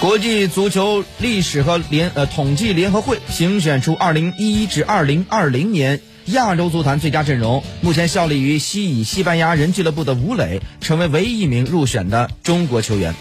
国际足球历史和联呃统计联合会评选出2011至2020年亚洲足坛最佳阵容，目前效力于西乙西班牙人俱乐部的吴磊成为唯一一名入选的中国球员。